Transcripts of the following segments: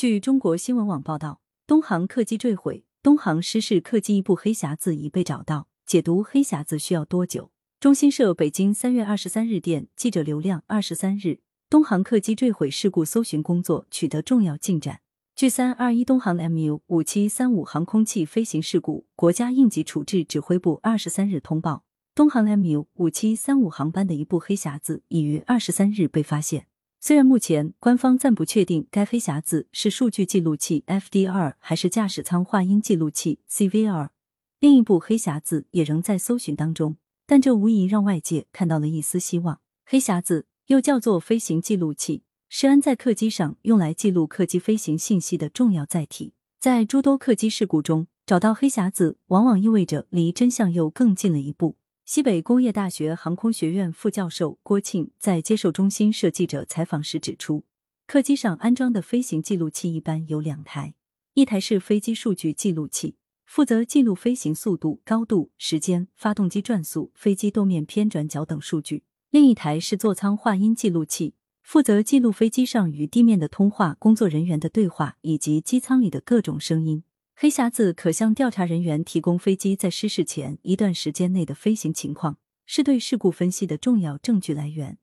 据中国新闻网报道，东航客机坠毁，东航失事客机一部黑匣子已被找到，解读黑匣子需要多久？中新社北京三月二十三日电，记者刘亮二十三日，东航客机坠毁事故搜寻工作取得重要进展。据三二一东航 MU 五七三五航空器飞行事故国家应急处置指挥部二十三日通报。东航 MU 五七三五航班的一部黑匣子已于二十三日被发现。虽然目前官方暂不确定该黑匣子是数据记录器 FDR 还是驾驶舱话音记录器 CVR，另一部黑匣子也仍在搜寻当中，但这无疑让外界看到了一丝希望。黑匣子又叫做飞行记录器，是安在客机上用来记录客机飞行信息的重要载体。在诸多客机事故中，找到黑匣子往往意味着离真相又更近了一步。西北工业大学航空学院副教授郭庆在接受中新社记者采访时指出，客机上安装的飞行记录器一般有两台，一台是飞机数据记录器，负责记录飞行速度、高度、时间、发动机转速、飞机舵面偏转角等数据；另一台是座舱话音记录器，负责记录飞机上与地面的通话、工作人员的对话以及机舱里的各种声音。黑匣子可向调查人员提供飞机在失事前一段时间内的飞行情况，是对事故分析的重要证据来源，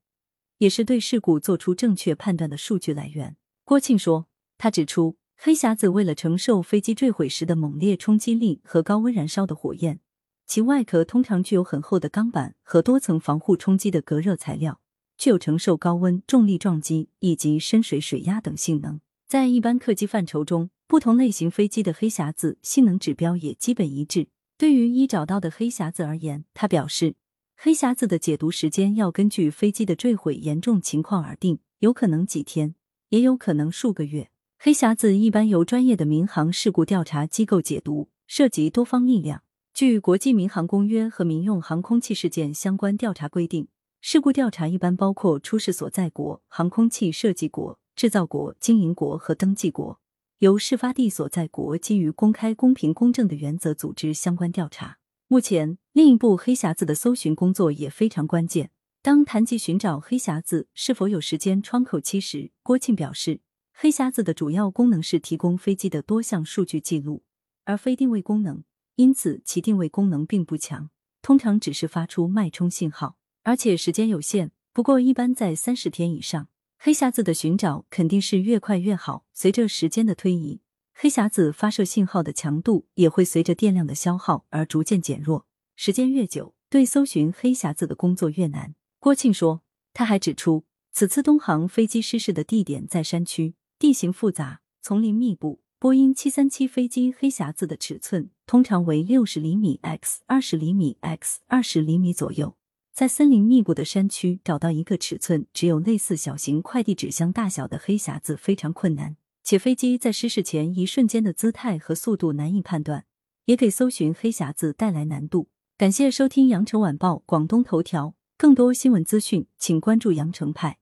也是对事故做出正确判断的数据来源。郭庆说，他指出，黑匣子为了承受飞机坠毁时的猛烈冲击力和高温燃烧的火焰，其外壳通常具有很厚的钢板和多层防护冲击的隔热材料，具有承受高温、重力撞击以及深水水压等性能。在一般客机范畴中。不同类型飞机的黑匣子性能指标也基本一致。对于已找到的黑匣子而言，他表示，黑匣子的解读时间要根据飞机的坠毁严重情况而定，有可能几天，也有可能数个月。黑匣子一般由专业的民航事故调查机构解读，涉及多方力量。据国际民航公约和民用航空器事件相关调查规定，事故调查一般包括出事所在国、航空器设计国、制造国、经营国和登记国。由事发地所在国基于公开、公平、公正的原则组织相关调查。目前，另一部黑匣子的搜寻工作也非常关键。当谈及寻找黑匣子是否有时间窗口期时，郭庆表示，黑匣子的主要功能是提供飞机的多项数据记录，而非定位功能，因此其定位功能并不强，通常只是发出脉冲信号，而且时间有限，不过一般在三十天以上。黑匣子的寻找肯定是越快越好。随着时间的推移，黑匣子发射信号的强度也会随着电量的消耗而逐渐减弱。时间越久，对搜寻黑匣子的工作越难。郭庆说，他还指出，此次东航飞机失事的地点在山区，地形复杂，丛林密布。波音七三七飞机黑匣子的尺寸通常为六十厘米 x 二十厘米 x 二十厘米左右。在森林密布的山区找到一个尺寸只有类似小型快递纸箱大小的黑匣子非常困难，且飞机在失事前一瞬间的姿态和速度难以判断，也给搜寻黑匣子带来难度。感谢收听羊城晚报广东头条，更多新闻资讯，请关注羊城派。